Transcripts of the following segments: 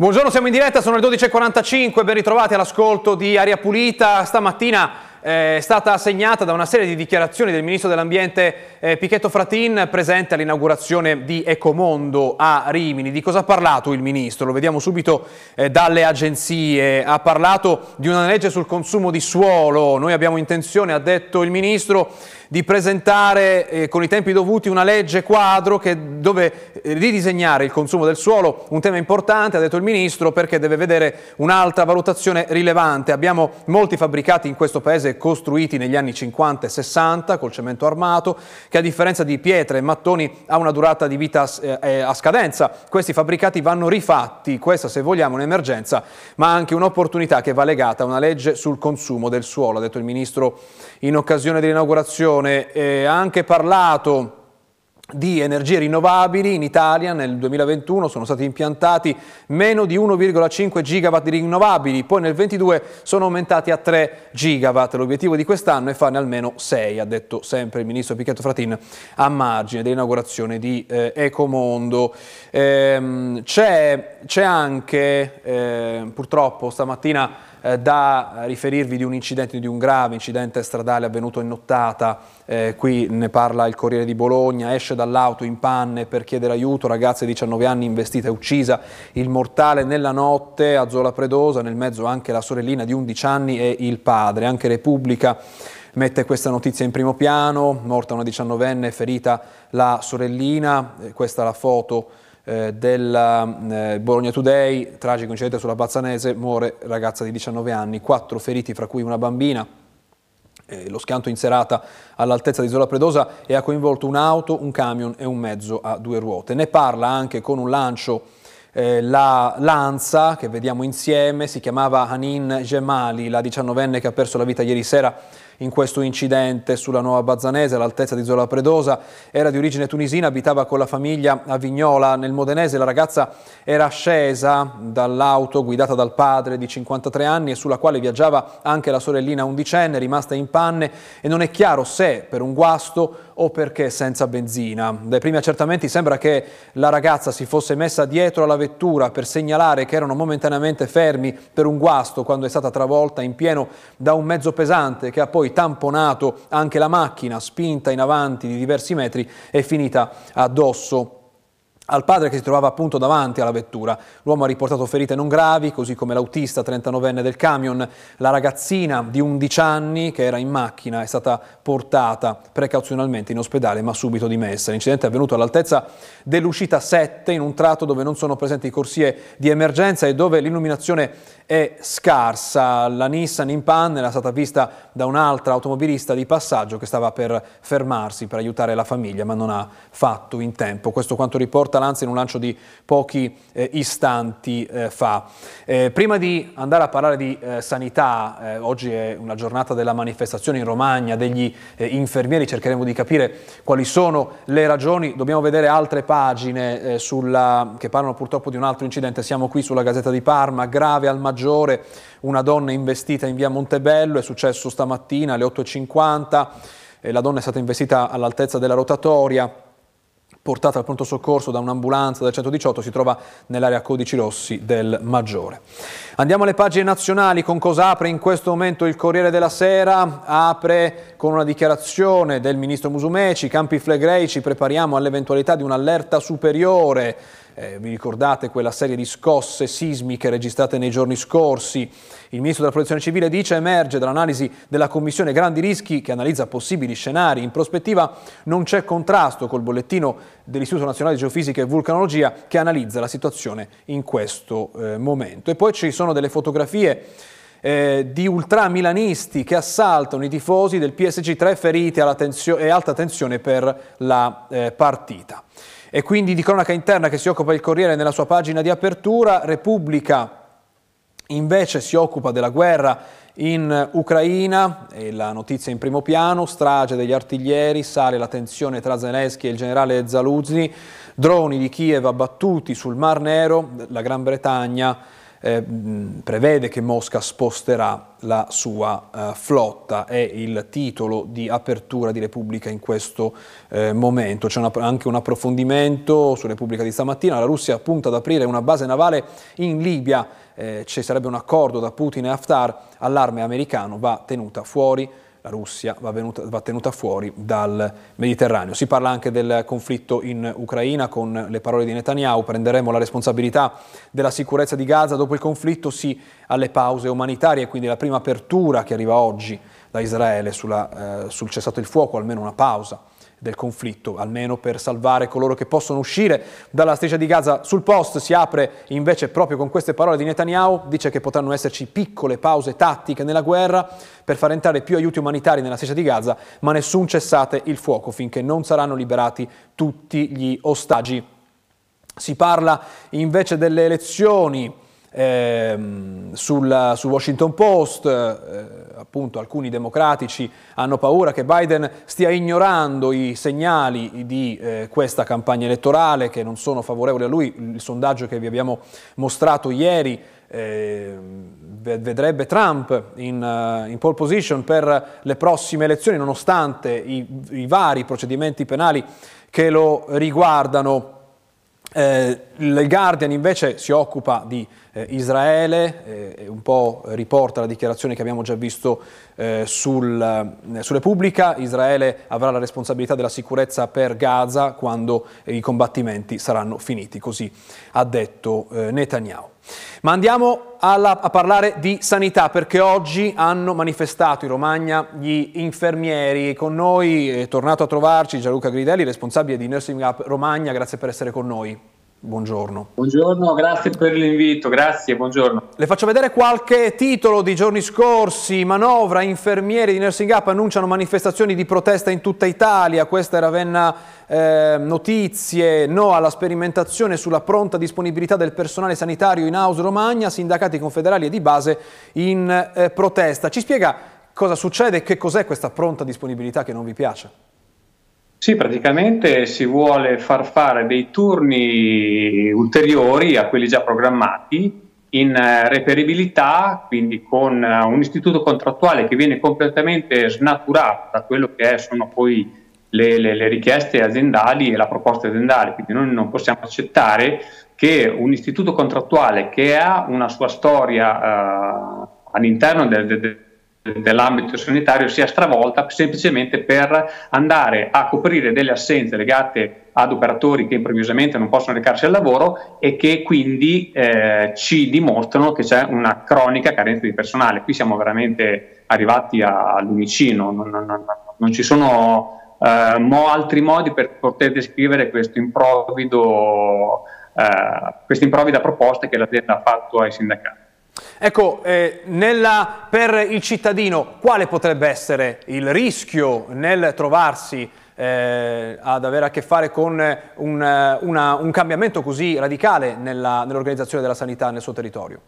Buongiorno, siamo in diretta, sono le 12.45, ben ritrovati all'ascolto di Aria Pulita. Stamattina eh, è stata assegnata da una serie di dichiarazioni del Ministro dell'Ambiente eh, Pichetto Fratin presente all'inaugurazione di Ecomondo a Rimini. Di cosa ha parlato il Ministro? Lo vediamo subito eh, dalle agenzie. Ha parlato di una legge sul consumo di suolo. Noi abbiamo intenzione, ha detto il Ministro, di presentare eh, con i tempi dovuti una legge quadro che, dove eh, ridisegnare il consumo del suolo, un tema importante, ha detto il Ministro, perché deve vedere un'altra valutazione rilevante. Abbiamo molti fabbricati in questo Paese costruiti negli anni 50 e 60 col cemento armato, che a differenza di pietre e mattoni ha una durata di vita eh, a scadenza. Questi fabbricati vanno rifatti, questa se vogliamo è un'emergenza, ma anche un'opportunità che va legata a una legge sul consumo del suolo, ha detto il Ministro in occasione dell'inaugurazione. Eh, ha anche parlato di energie rinnovabili in Italia nel 2021 sono stati impiantati meno di 1,5 gigawatt di rinnovabili, poi nel 2022 sono aumentati a 3 gigawatt. L'obiettivo di quest'anno è farne almeno 6, ha detto sempre il ministro Pichetto Fratin a margine dell'inaugurazione di eh, Ecomondo. Ehm, c'è, c'è, anche eh, purtroppo stamattina eh, da riferirvi di un incidente, di un grave incidente stradale avvenuto in nottata, eh, qui ne parla il Corriere di Bologna, esce dall'auto in panne per chiedere aiuto, ragazza di 19 anni investita e uccisa, il mortale nella notte a Zola Predosa, nel mezzo anche la sorellina di 11 anni e il padre, anche Repubblica mette questa notizia in primo piano, morta una 19enne, ferita la sorellina, eh, questa è la foto eh, del eh, Bologna Today, tragico incidente sulla Bazzanese, muore ragazza di 19 anni, quattro feriti fra cui una bambina. Eh, lo schianto in serata all'altezza di Zola Predosa e ha coinvolto un'auto, un camion e un mezzo a due ruote. Ne parla anche con un lancio eh, la Lanza, che vediamo insieme, si chiamava Hanin Gemali, la diciannovenne che ha perso la vita ieri sera in questo incidente sulla Nuova Bazzanese all'altezza di Zola Predosa. Era di origine tunisina, abitava con la famiglia a Vignola nel Modenese. La ragazza era scesa dall'auto guidata dal padre di 53 anni e sulla quale viaggiava anche la sorellina undicenne, rimasta in panne e non è chiaro se per un guasto o perché senza benzina. Dai primi accertamenti sembra che la ragazza si fosse messa dietro alla vettura per segnalare che erano momentaneamente fermi per un guasto quando è stata travolta in pieno da un mezzo pesante che ha poi tamponato anche la macchina, spinta in avanti di diversi metri e finita addosso al padre che si trovava appunto davanti alla vettura. L'uomo ha riportato ferite non gravi, così come l'autista 39enne del camion. La ragazzina di 11 anni che era in macchina è stata portata precauzionalmente in ospedale ma subito dimessa. L'incidente è avvenuto all'altezza dell'uscita 7 in un tratto dove non sono presenti corsie di emergenza e dove l'illuminazione è scarsa. La Nissan in panne era stata vista da un'altra automobilista di passaggio che stava per fermarsi per aiutare la famiglia ma non ha fatto in tempo. Questo quanto riporta Lanza in un lancio di pochi eh, istanti eh, fa. Eh, prima di andare a parlare di eh, sanità, eh, oggi è una giornata della manifestazione in Romagna degli eh, infermieri, cercheremo di capire quali sono le ragioni, dobbiamo vedere altre pagine sulla, che parlano purtroppo di un altro incidente, siamo qui sulla Gazzetta di Parma, grave al maggiore, una donna investita in via Montebello, è successo stamattina alle 8.50, la donna è stata investita all'altezza della rotatoria, portata al pronto soccorso da un'ambulanza del 118, si trova nell'area codici rossi del Maggiore. Andiamo alle pagine nazionali, con cosa apre in questo momento il Corriere della Sera? Apre con una dichiarazione del Ministro Musumeci, Campi Flegrei, ci prepariamo all'eventualità di un'allerta superiore eh, vi ricordate quella serie di scosse sismiche registrate nei giorni scorsi? Il Ministro della Protezione Civile dice emerge dall'analisi della Commissione Grandi Rischi che analizza possibili scenari. In prospettiva non c'è contrasto col bollettino dell'Istituto Nazionale di Geofisica e Vulcanologia che analizza la situazione in questo eh, momento. E poi ci sono delle fotografie eh, di ultramilanisti che assaltano i tifosi del PSG 3 feriti e alta tensione per la eh, partita. E quindi di cronaca interna che si occupa il Corriere nella sua pagina di apertura, Repubblica invece si occupa della guerra in Ucraina, e la notizia in primo piano, strage degli artiglieri, sale la tensione tra Zelensky e il generale Zaluzny, droni di Kiev abbattuti sul Mar Nero, la Gran Bretagna eh, prevede che Mosca sposterà la sua eh, flotta, è il titolo di apertura di Repubblica in questo eh, momento. C'è una, anche un approfondimento su Repubblica di stamattina, la Russia punta ad aprire una base navale in Libia, eh, ci sarebbe un accordo da Putin e Haftar, allarme americano va tenuta fuori la Russia va, venuta, va, tenuta fuori dal Mediterraneo. Si parla anche del conflitto in Ucraina con le parole di Netanyahu, prenderemo la responsabilità della sicurezza di Gaza, dopo il conflitto sì alle pause umanitarie, quindi la prima apertura che arriva oggi da Israele sulla, eh, sul cessato il fuoco, almeno una pausa del conflitto, almeno per salvare coloro che possono uscire dalla striscia di Gaza. Sul post si apre invece proprio con queste parole di Netanyahu, dice che potranno esserci piccole pause tattiche nella guerra per far entrare più aiuti umanitari nella striscia di Gaza, ma nessun cessate il fuoco finché non saranno liberati tutti gli ostaggi. Si parla invece delle elezioni ehm, sul, su Washington Post, eh, appunto alcuni democratici hanno paura che Biden stia ignorando i segnali di eh, questa campagna elettorale che non sono favorevoli a lui. Il sondaggio che vi abbiamo mostrato ieri eh, vedrebbe Trump in, uh, in, pole position per le prossime elezioni nonostante i, i vari procedimenti penali che lo riguardano. Eh, il Guardian invece si occupa di eh, Israele, eh, un po' riporta la dichiarazione che abbiamo già visto eh, sul, eh, su Repubblica, Israele avrà la responsabilità della sicurezza per Gaza quando i combattimenti saranno finiti, così ha detto eh, Netanyahu. Ma andiamo alla, a parlare di sanità perché oggi hanno manifestato in Romagna gli infermieri. Con noi è tornato a trovarci Gianluca Gridelli, responsabile di Nursing Up Romagna, grazie per essere con noi. Buongiorno. Buongiorno, grazie per l'invito, grazie, buongiorno. Le faccio vedere qualche titolo di giorni scorsi, manovra, infermieri di Nursing Up annunciano manifestazioni di protesta in tutta Italia, questa era Ravenna eh, Notizie, no alla sperimentazione sulla pronta disponibilità del personale sanitario in House Romagna, sindacati confederali e di base in eh, protesta. Ci spiega cosa succede e che cos'è questa pronta disponibilità che non vi piace? Sì, praticamente si vuole far fare dei turni ulteriori a quelli già programmati in eh, reperibilità, quindi con eh, un istituto contrattuale che viene completamente snaturato da quello che sono poi le, le, le, richieste aziendali e la proposta aziendale. Quindi noi non possiamo accettare che un istituto contrattuale che ha una sua storia eh, all'interno del, del dell'ambito sanitario sia stravolta semplicemente per andare a coprire delle assenze legate ad operatori che improvvisamente non possono recarsi al lavoro e che quindi eh, ci dimostrano che c'è una cronica carenza di personale. Qui siamo veramente arrivati al lumicino, non, non, non, non ci sono eh, mo altri modi per poter descrivere questo improvvido, eh, questa improvvida proposta che l'azienda ha fatto ai sindacati. Ecco, eh, nella, per il cittadino quale potrebbe essere il rischio nel trovarsi eh, ad avere a che fare con un, una, un cambiamento così radicale nell'organizzazione della sanità nel suo territorio?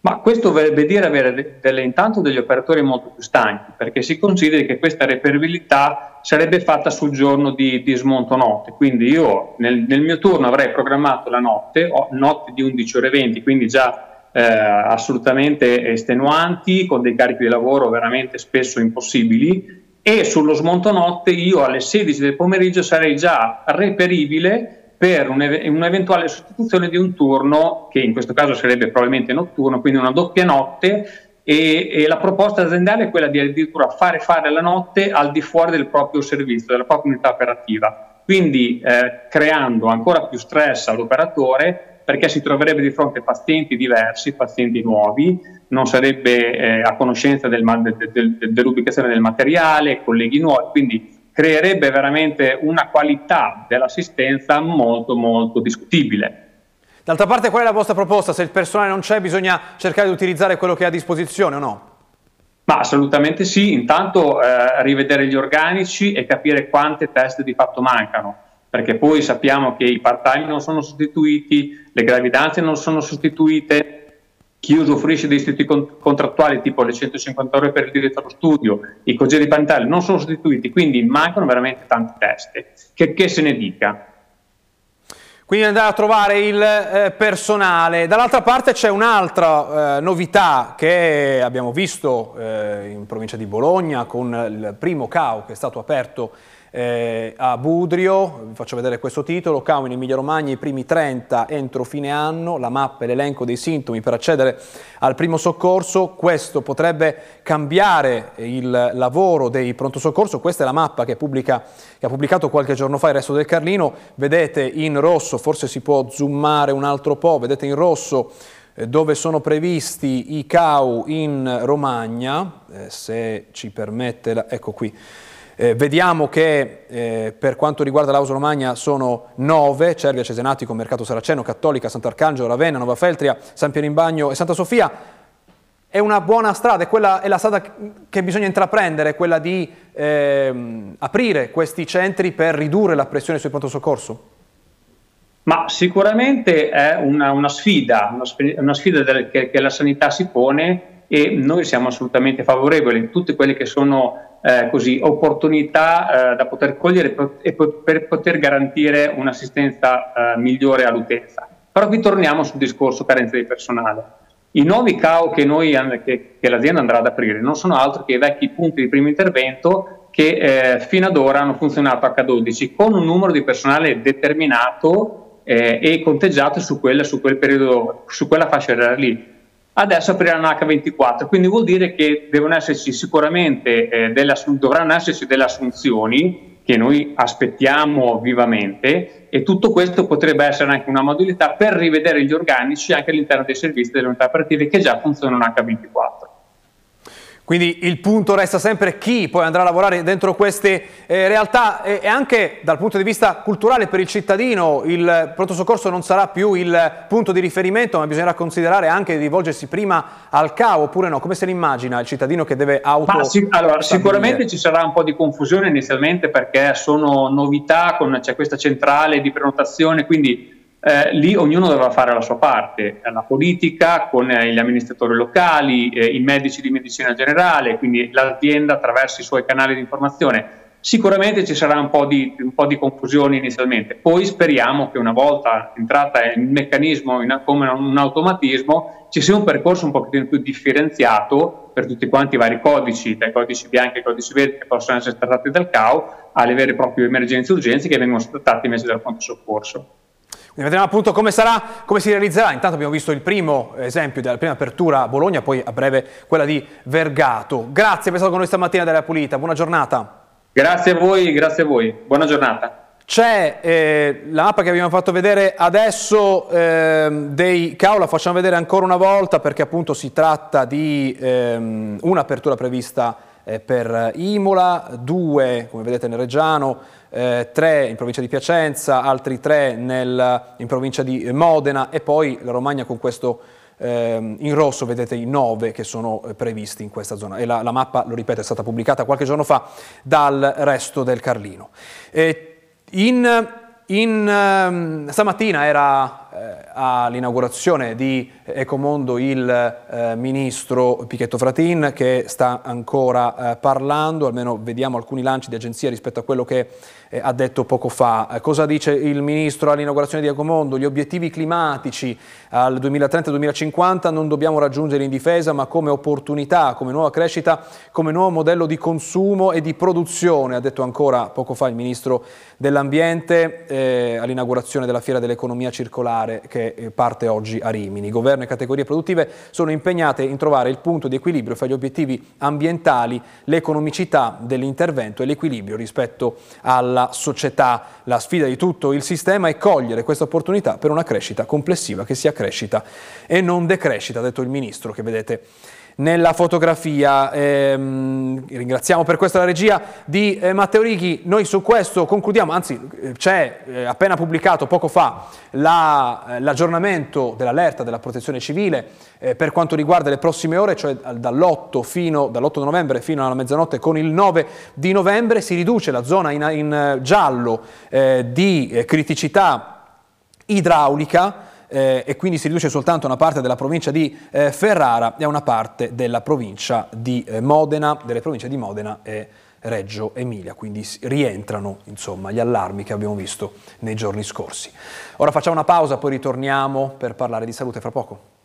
Ma questo vorrebbe dire avere delle, intanto degli operatori molto più stanchi, perché si consideri che questa reperibilità sarebbe fatta sul giorno di, di smonto notte. Quindi io nel, nel, mio turno avrei programmato la notte, notte di 11 ore 20, quindi già eh, assolutamente estenuanti, con dei carichi di lavoro veramente spesso impossibili. E sullo smonto notte io alle 16 del pomeriggio sarei già reperibile per un'eventuale sostituzione di un turno che in questo caso sarebbe probabilmente notturno, quindi una doppia notte. E, e, la proposta aziendale è quella di addirittura fare fare la notte al di fuori del proprio servizio, della propria unità operativa, quindi eh, creando ancora più stress all'operatore perché si troverebbe di fronte a pazienti diversi, pazienti nuovi, non sarebbe eh, a conoscenza del, del, del, dell'ubicazione del materiale, colleghi nuovi, quindi creerebbe veramente una qualità dell'assistenza molto molto discutibile. D'altra parte qual è la vostra proposta? Se il personale non c'è bisogna cercare di utilizzare quello che è a disposizione o no? Ma assolutamente sì, intanto eh, rivedere gli organici e capire quante test di fatto mancano perché poi sappiamo che i part-time non sono sostituiti, le gravidanze non sono sostituite, chi usufruisce di istituti contrattuali tipo le 150 ore per il diritto allo studio, i congedi parentali non sono sostituiti, quindi mancano veramente tante teste. Che, che se ne dica? quindi andare a trovare il eh, personale. Dall'altra parte c'è un'altra eh, novità che abbiamo visto eh, in provincia di Bologna con il primo CAO che è stato aperto eh, a Budrio, vi faccio vedere questo titolo, CAO in Emilia Romagna i primi 30 entro fine anno, la mappa e l'elenco dei sintomi per accedere al primo soccorso, questo potrebbe cambiare il lavoro dei pronto soccorso, questa è la mappa che, pubblica, che ha pubblicato qualche giorno fa il resto del Carlino, vedete in rosso, forse si può zoomare un altro po', vedete in rosso eh, dove sono previsti i CAU in Romagna, eh, se ci permette, la, ecco qui, eh, vediamo che eh, per quanto riguarda l'Auso Romagna sono nove, Cervia, Cesenatico, Mercato Saraceno, Cattolica, Sant'Arcangelo, Ravenna, Nova Feltria, San Piero in Bagno e Santa Sofia. È una buona strada, è, quella, è la strada che bisogna intraprendere, quella di eh, aprire questi centri per ridurre la pressione sui pronto soccorso? Ma sicuramente è una, una sfida, una, una sfida del, che, che la sanità si pone e noi siamo assolutamente favorevoli. Tutte quelle che sono eh, così, opportunità eh, da poter cogliere e per poter garantire un'assistenza eh, migliore all'utenza. Però qui torniamo sul discorso carenza di personale. I nuovi CAO che, noi, che, che l'azienda andrà ad aprire non sono altro che i vecchi punti di primo intervento che eh, fino ad ora hanno funzionato H12 con un numero di personale determinato eh, e conteggiato su, quella, su, quel periodo, su quella fascia lì adesso apriranno H24, quindi vuol dire che devono esserci sicuramente eh, delle, dovranno esserci delle assunzioni che noi aspettiamo vivamente e tutto questo potrebbe essere anche una modalità per rivedere gli organici anche all'interno dei servizi delle unità operative che già funzionano H24. Quindi il punto resta sempre chi poi andrà a lavorare dentro queste eh, realtà. E, e, anche dal punto di vista culturale per il cittadino il pronto soccorso non sarà più il punto di riferimento ma bisognerà considerare anche di rivolgersi prima al CAO oppure no, come se l'immagina il cittadino che deve auto... Sì, allora, sicuramente ci sarà un po' di confusione inizialmente perché sono novità, con, c'è questa centrale di prenotazione quindi eh, lì ognuno doveva fare la sua parte, la politica con eh, gli amministratori locali, eh, i medici di medicina generale, quindi l'azienda attraverso i suoi canali di informazione. Sicuramente ci sarà un po, di, un po' di confusione inizialmente, poi speriamo che una volta entrata il meccanismo in, come un automatismo ci sia un percorso un pochettino più differenziato per tutti quanti i vari codici, dai codici bianchi ai codici verdi che possono essere trattati dal CAO alle vere e proprie emergenze e urgenze che vengono trattati invece dal pronto soccorso. Vedremo appunto come sarà, come si realizzerà. Intanto abbiamo visto il primo esempio della prima apertura a Bologna, poi a breve quella di Vergato. Grazie per essere stato con noi stamattina della Pulita, buona giornata. Grazie a voi, grazie a voi, buona giornata. C'è eh, la mappa che abbiamo fatto vedere adesso eh, dei CAO, la facciamo vedere ancora una volta perché appunto si tratta di ehm, un'apertura prevista eh, per Imola, due come vedete nel Reggiano, eh, tre in provincia di Piacenza, altri tre nel, in provincia di Modena e poi la Romagna con questo eh, in rosso vedete i nove che sono eh, previsti in questa zona e la, la, mappa, lo ripeto, è stata pubblicata qualche giorno fa dal resto del Carlino. in, in, ehm, stamattina era eh, all'inaugurazione di Ecomondo il eh, ministro Pichetto Fratin che sta ancora eh, parlando, almeno vediamo alcuni lanci di agenzia rispetto a quello che eh, ha detto poco fa. Eh, cosa dice il ministro all'inaugurazione di Ecomondo? Gli obiettivi climatici al 2030-2050 non dobbiamo raggiungere in difesa ma come opportunità, come nuova crescita, come nuovo modello di consumo e di produzione, ha detto ancora poco fa il ministro dell'ambiente eh, all'inaugurazione della fiera dell'economia circolare che eh, parte oggi a Rimini. Governo e categorie produttive sono impegnate in trovare il punto di equilibrio fra gli obiettivi ambientali, l'economicità dell'intervento e l'equilibrio rispetto alla società. La sfida di tutto il sistema è cogliere questa opportunità per una crescita complessiva che sia crescita e non decrescita, ha detto il Ministro che vedete nella fotografia. Eh, ringraziamo per questo la regia di eh, Matteo Righi. Noi su questo concludiamo, anzi eh, c'è eh, appena pubblicato poco fa la, eh, l'aggiornamento dell'allerta della protezione civile eh, per quanto riguarda le prossime ore, cioè dall'8, fino, dall'8 novembre fino alla mezzanotte con il 9 di novembre si riduce la zona in, in giallo di criticità idraulica eh, e quindi si riduce soltanto a una parte della provincia di eh, Ferrara e a una parte della provincia di eh, Modena, delle province di Modena e Reggio Emilia, quindi rientrano insomma, gli allarmi che abbiamo visto nei giorni scorsi. Ora facciamo una pausa, poi ritorniamo per parlare di salute fra poco.